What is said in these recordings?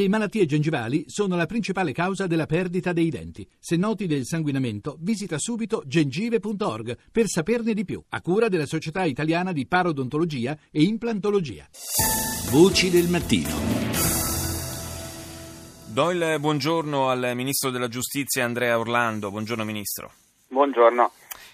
Le malattie gengivali sono la principale causa della perdita dei denti. Se noti del sanguinamento, visita subito gengive.org per saperne di più, a cura della Società Italiana di Parodontologia e Implantologia. Voci del mattino. Do il buongiorno al Ministro della Giustizia Andrea Orlando. Buongiorno Ministro. Buongiorno.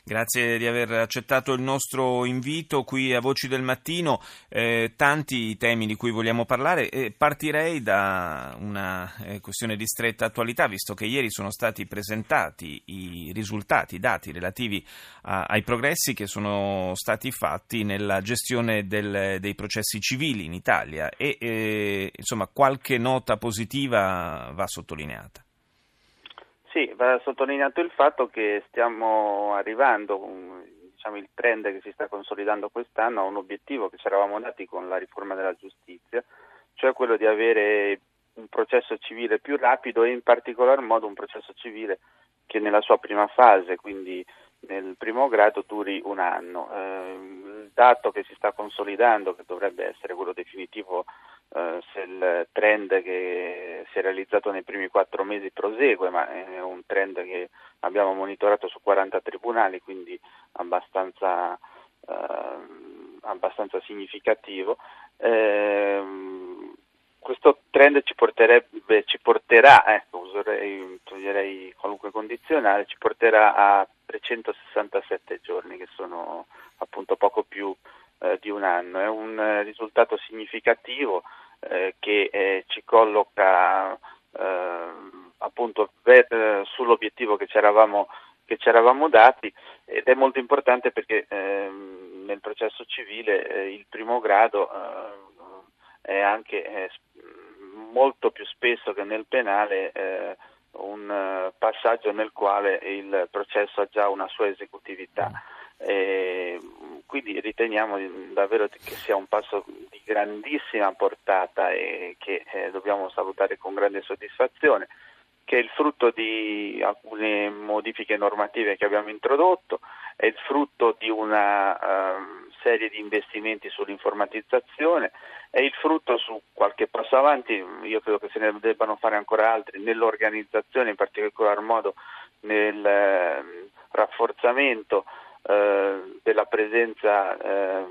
Grazie di aver accettato il nostro invito qui a Voci del Mattino. Eh, tanti temi di cui vogliamo parlare. Eh, partirei da una eh, questione di stretta attualità, visto che ieri sono stati presentati i risultati, i dati relativi a, ai progressi che sono stati fatti nella gestione del, dei processi civili in Italia e eh, insomma qualche nota positiva va sottolineata. Sì, va sottolineato il fatto che stiamo arrivando, diciamo, il trend che si sta consolidando quest'anno a un obiettivo che ci eravamo dati con la riforma della giustizia, cioè quello di avere un processo civile più rapido e in particolar modo un processo civile che nella sua prima fase, quindi nel primo grado, duri un anno. Eh, il dato che si sta consolidando, che dovrebbe essere quello definitivo eh, se il trend che si è realizzato nei primi quattro mesi prosegue, ma è un trend che abbiamo monitorato su 40 tribunali, quindi abbastanza, eh, abbastanza significativo. Eh, questo trend ci, ci porterà, ecco, userei, toglierei qualunque condizionale, ci porterà a 367 giorni, che sono appunto poco più eh, di un anno. È un risultato significativo che eh, ci colloca eh, appunto ver- sull'obiettivo che ci, eravamo, che ci eravamo dati ed è molto importante perché ehm, nel processo civile il primo grado è anche molto più spesso che nel penale un passaggio nel quale il processo ha già una sua esecutività. E quindi riteniamo davvero che sia un passo di grandissima portata e che eh, dobbiamo salutare con grande soddisfazione, che è il frutto di alcune modifiche normative che abbiamo introdotto, è il frutto di una uh, serie di investimenti sull'informatizzazione, è il frutto su qualche passo avanti, io credo che se ne debbano fare ancora altri, nell'organizzazione, in particolar modo nel uh, rafforzamento eh, della presenza, eh,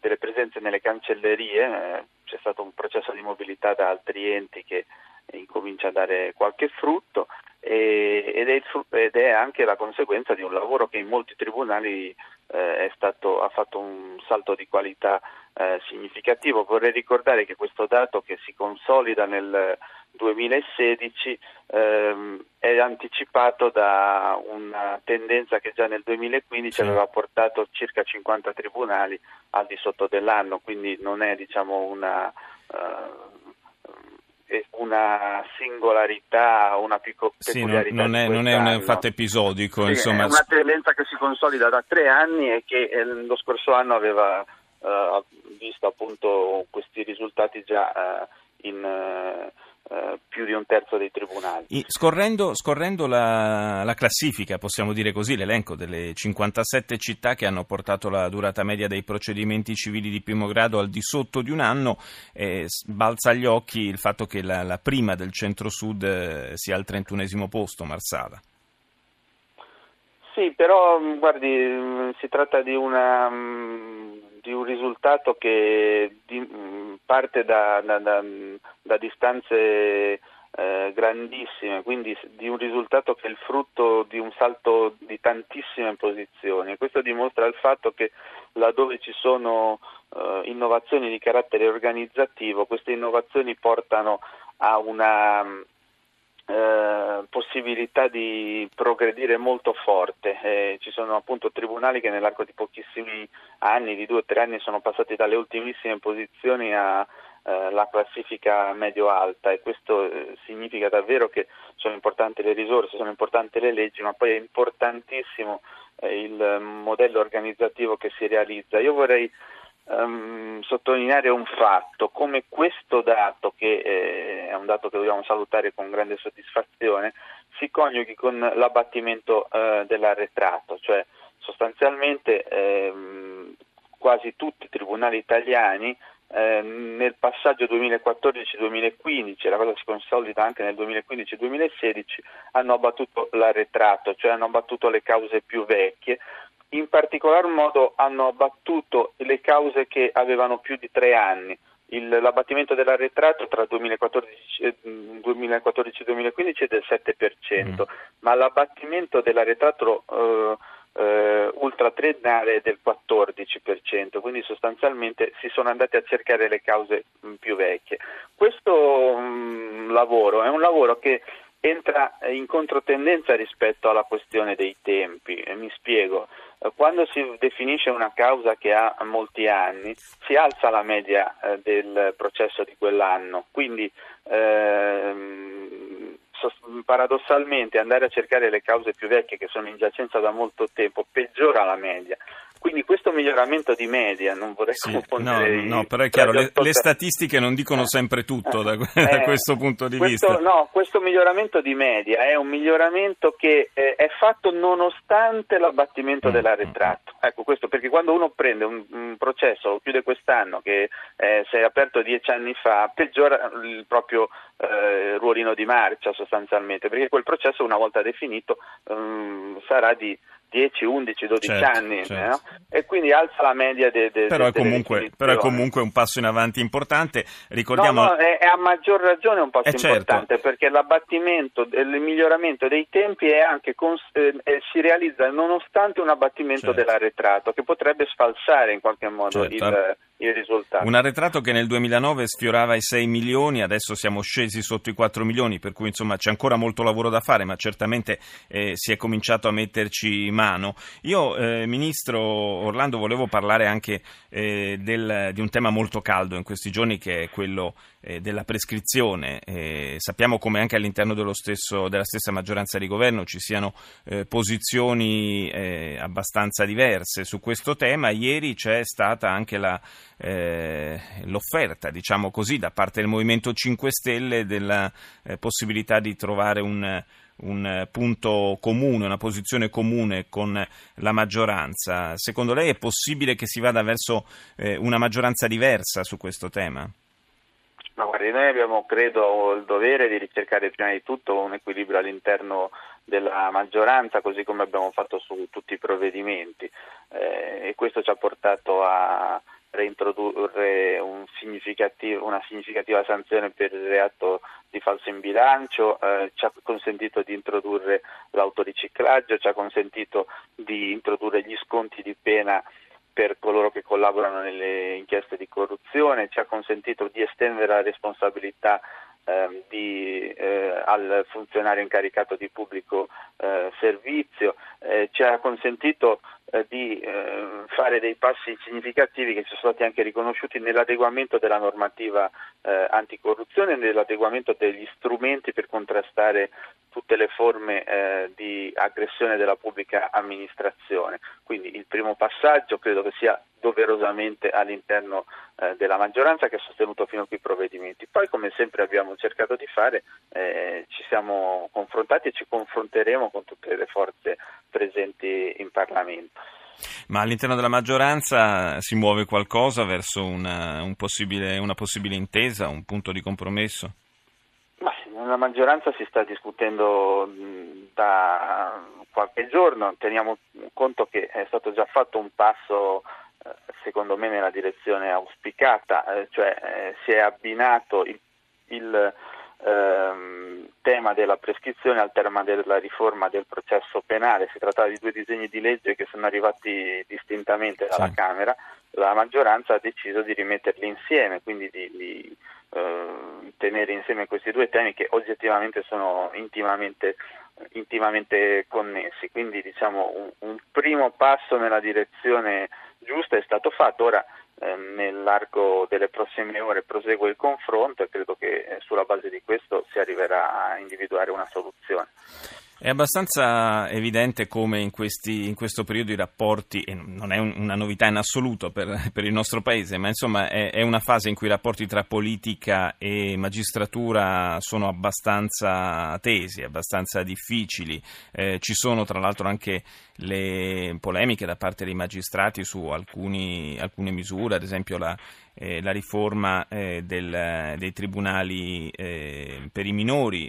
delle presenze nelle cancellerie, eh, c'è stato un processo di mobilità da altri enti che incomincia a dare qualche frutto ed, è, ed, è, anche la conseguenza di un lavoro che in molti tribunali eh, stato, ha fatto un salto di qualità eh, significativo. Vorrei ricordare che questo dato che si consolida nel 2016 ehm, è anticipato da una tendenza che già nel 2015 sì. aveva portato circa 50 tribunali al di sotto dell'anno, quindi non è diciamo, una, uh, una singolarità, una piccola sì, peculiarità. Non è, non è un fatto episodico, sì, insomma. È una tendenza che si consolida da tre anni e che eh, lo scorso anno aveva uh, visto appunto questi risultati già uh, in uh, più di un terzo dei tribunali. Scorrendo, scorrendo la, la, classifica, possiamo dire così, l'elenco delle 57 città che hanno portato la durata media dei procedimenti civili di primo grado al di sotto di un anno, eh, balza agli occhi il fatto che la, la prima del centro-sud eh, sia al 31 posto, Marsala. Sì, però guardi, si tratta di una di un risultato che di, mm, parte da, da, da, da distanze eh, grandissime, quindi di un risultato che è il frutto di un salto di tantissime posizioni. Questo dimostra il fatto che laddove ci sono eh, innovazioni di carattere organizzativo, queste innovazioni portano a una eh, possibilità di progredire molto forte. Eh, ci sono appunto tribunali che nell'arco di pochissimi anni, di due o tre anni, sono passati dalle ultimissime posizioni alla eh, classifica medio-alta e questo eh, significa davvero che sono importanti le risorse, sono importanti le leggi, ma poi è importantissimo eh, il modello organizzativo che si realizza. Io vorrei um, sottolineare un fatto, come questo dato, che eh, è un dato che dobbiamo salutare con grande soddisfazione, si coniughi con l'abbattimento eh, dell'arretrato, cioè sostanzialmente ehm, quasi tutti i tribunali italiani eh, nel passaggio 2014-2015, la cosa si consolida anche nel 2015-2016, hanno abbattuto l'arretrato, cioè hanno abbattuto le cause più vecchie, in particolar modo hanno abbattuto le cause che avevano più di tre anni. Il, l'abbattimento dell'arretrato tra 2014 e 2015 è del 7%, mm. ma l'abbattimento dell'arretrato eh, eh, ultratriennale è del 14%, quindi sostanzialmente si sono andati a cercare le cause più vecchie. Questo mh, lavoro è un lavoro che entra in controtendenza rispetto alla questione dei tempi, mi spiego. Eh, quando si definisce una causa che ha molti anni, si alza la media eh, del processo di quell'anno, quindi ehm, paradossalmente andare a cercare le cause più vecchie che sono in giacenza da molto tempo peggiora la media. Quindi questo miglioramento di media, non vorrei sì, confondere... No, no, però è chiaro, le, le, statistiche non dicono sempre tutto da, eh, da questo punto di questo, vista. No, questo miglioramento di media è un miglioramento che eh, è fatto nonostante l'abbattimento mm, dell'arretrato. Mm. Ecco questo perché quando uno prende un, un processo, lo chiude quest'anno, che eh, si è aperto dieci anni fa, peggiora il proprio eh, ruolino di marcia sostanzialmente, perché quel processo una volta definito um, sarà di 10, 11, 12 certo, anni certo. No? e quindi alza la media de, de, però, è comunque, però, è comunque, un passo in avanti importante ricordiamo no, no, è, è, a maggior ragione un passo eh, certo. importante perché l'abbattimento il miglioramento dei tempi è anche cons- eh, si realizza nonostante un abbattimento certo. dell'arretrato che potrebbe sfalsare in qualche modo certo. il, il risultato. Un arretrato che nel 2009 sfiorava i 6 milioni, adesso siamo scesi sotto i 4 milioni, per cui insomma c'è ancora molto lavoro da fare, ma certamente eh, si è cominciato a metterci mano. Io, eh, Ministro Orlando, volevo parlare anche eh, del, di un tema molto caldo in questi giorni, che è quello eh, della prescrizione. Eh, sappiamo come anche all'interno stesso, della stessa maggioranza di governo ci siano eh, posizioni abbastanza diverse su questo tema. Ieri c'è stata anche la, l'offerta, diciamo così, da parte del Movimento 5 Stelle della possibilità di trovare un un punto comune, una posizione comune con la maggioranza. Secondo lei è possibile che si vada verso una maggioranza diversa su questo tema? Ma guardi, noi abbiamo, credo, il dovere di ricercare prima di tutto un equilibrio all'interno della maggioranza, così come abbiamo fatto su tutti i provvedimenti. Eh, e questo ci ha portato a reintrodurre un una significativa sanzione per il reato di falso in bilancio, eh, ci ha consentito di introdurre l'autoriciclaggio, ci ha consentito di introdurre gli sconti di pena per coloro che collaborano nelle inchieste di corruzione, ci ha consentito di estendere la responsabilità eh, di, eh, al funzionario incaricato di pubblico eh, servizio, eh, ci ha consentito eh, di eh, fare dei passi significativi che sono stati anche riconosciuti nell'adeguamento della normativa anticorruzione e nell'adeguamento degli strumenti per contrastare tutte le forme eh, di aggressione della pubblica amministrazione. Quindi il primo passaggio credo che sia doverosamente all'interno eh, della maggioranza che ha sostenuto fino a qui i provvedimenti. Poi come sempre abbiamo cercato di fare, eh, ci siamo confrontati e ci confronteremo con tutte le forze presenti in Parlamento. Ma all'interno della maggioranza si muove qualcosa verso una, un possibile, una possibile intesa, un punto di compromesso? Nella maggioranza si sta discutendo da qualche giorno, teniamo conto che è stato già fatto un passo eh, secondo me nella direzione auspicata, eh, cioè eh, si è abbinato il, il ehm, tema della prescrizione al tema della riforma del processo penale, si trattava di due disegni di legge che sono arrivati distintamente dalla sì. Camera, la maggioranza ha deciso di rimetterli insieme, quindi di, di tenere insieme questi due temi che oggettivamente sono intimamente, intimamente connessi. Quindi diciamo un, un, primo passo nella direzione giusta è stato fatto. Ora eh, nell'arco delle prossime ore prosegue il confronto e credo che eh, sulla base di questo si arriverà a individuare una soluzione. È abbastanza evidente come in, questi, in, questo periodo i rapporti, e non è un, una novità in assoluto per, per, il nostro Paese, ma insomma è, è, una fase in cui i rapporti tra politica e magistratura sono abbastanza tesi, abbastanza difficili. Eh, ci sono tra l'altro anche le polemiche da parte dei magistrati su alcuni, alcune misure, ad esempio la, eh, la riforma eh, del, dei tribunali eh, per i minori,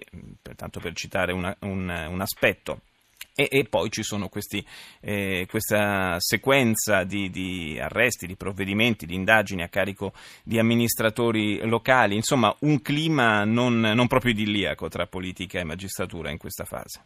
tanto per citare una, un, un aspetto. E, e, poi ci sono questi, eh, questa sequenza di, di, arresti, di provvedimenti, di indagini a carico di amministratori locali, insomma un clima non, non proprio idilliaco tra politica e magistratura in questa fase.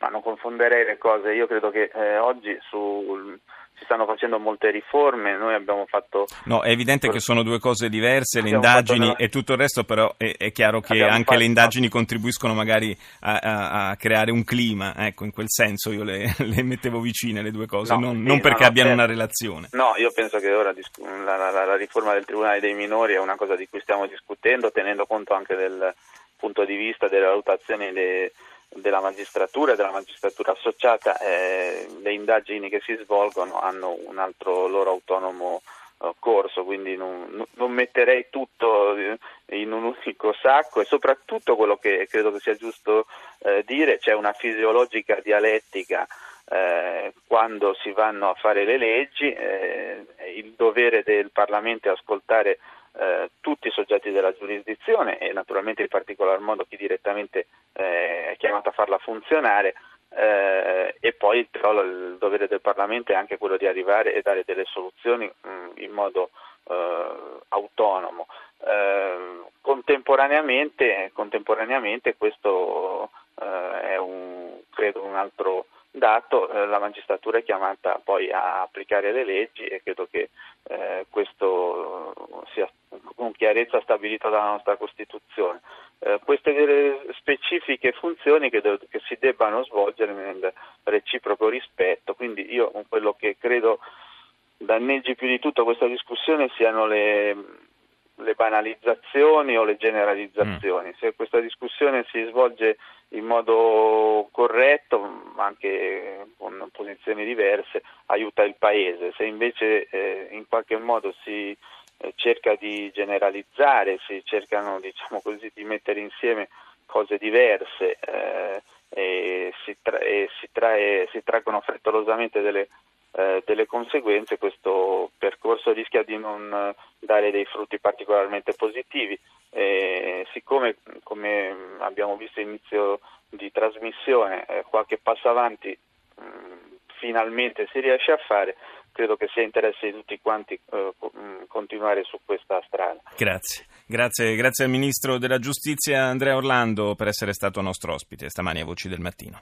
Ma non confonderei le cose, io credo che eh, oggi sul si stanno facendo molte riforme, noi abbiamo fatto... No, è evidente che sono due cose diverse, le indagini fatto... e tutto il resto, però è, è chiaro che abbiamo anche fatto... le indagini contribuiscono magari a, a, a, creare un clima, ecco, in quel senso io le, le mettevo vicine le due cose, no, non, sì, non, perché no, abbiano una relazione. No, io penso che ora la, la, la riforma del Tribunale dei minori è una cosa di cui stiamo discutendo, tenendo conto anche del punto di vista delle valutazioni dei della magistratura e della magistratura associata, eh, le indagini che si svolgono hanno un altro loro autonomo eh, corso, quindi non, non, metterei tutto in un unico sacco. E soprattutto quello che credo che sia giusto eh, dire, c'è una fisiologica dialettica eh, quando si vanno a fare le leggi, eh, il dovere del Parlamento è ascoltare eh, tutti i soggetti della giurisdizione e naturalmente in particolar modo chi direttamente eh, è chiamato a farla funzionare eh, e poi però il dovere del Parlamento è anche quello di arrivare e dare delle soluzioni mh, mm, in modo eh, autonomo. Eh, contemporaneamente, contemporaneamente, questo è un, credo un altro dato, eh, la magistratura è chiamata poi a applicare le leggi e credo che eh, questo sia con chiarezza stabilito dalla nostra Costituzione. Eh, queste specifiche funzioni che, de- che, si debbano svolgere nel reciproco rispetto, quindi io quello che credo danneggi più di tutto questa discussione siano le, le banalizzazioni o le generalizzazioni. Mm. Se questa discussione si svolge in modo corretto, anche con posizioni diverse, aiuta il Paese. Se invece eh, in qualche modo si eh, cerca di generalizzare, si cercano diciamo così, di mettere insieme cose diverse eh, e, si, tra- e si, trae, si, traggono frettolosamente delle, eh, delle, conseguenze, questo percorso rischia di non dare dei frutti particolarmente positivi. siccome, come abbiamo visto all'inizio di trasmissione, eh, qualche passo avanti mh, finalmente si riesce a fare, credo che sia interesse di tutti quanti eh, continuare su questa strada. Grazie. grazie. Grazie al Ministro della Giustizia Andrea Orlando per essere stato nostro ospite stamani a Voci del Mattino.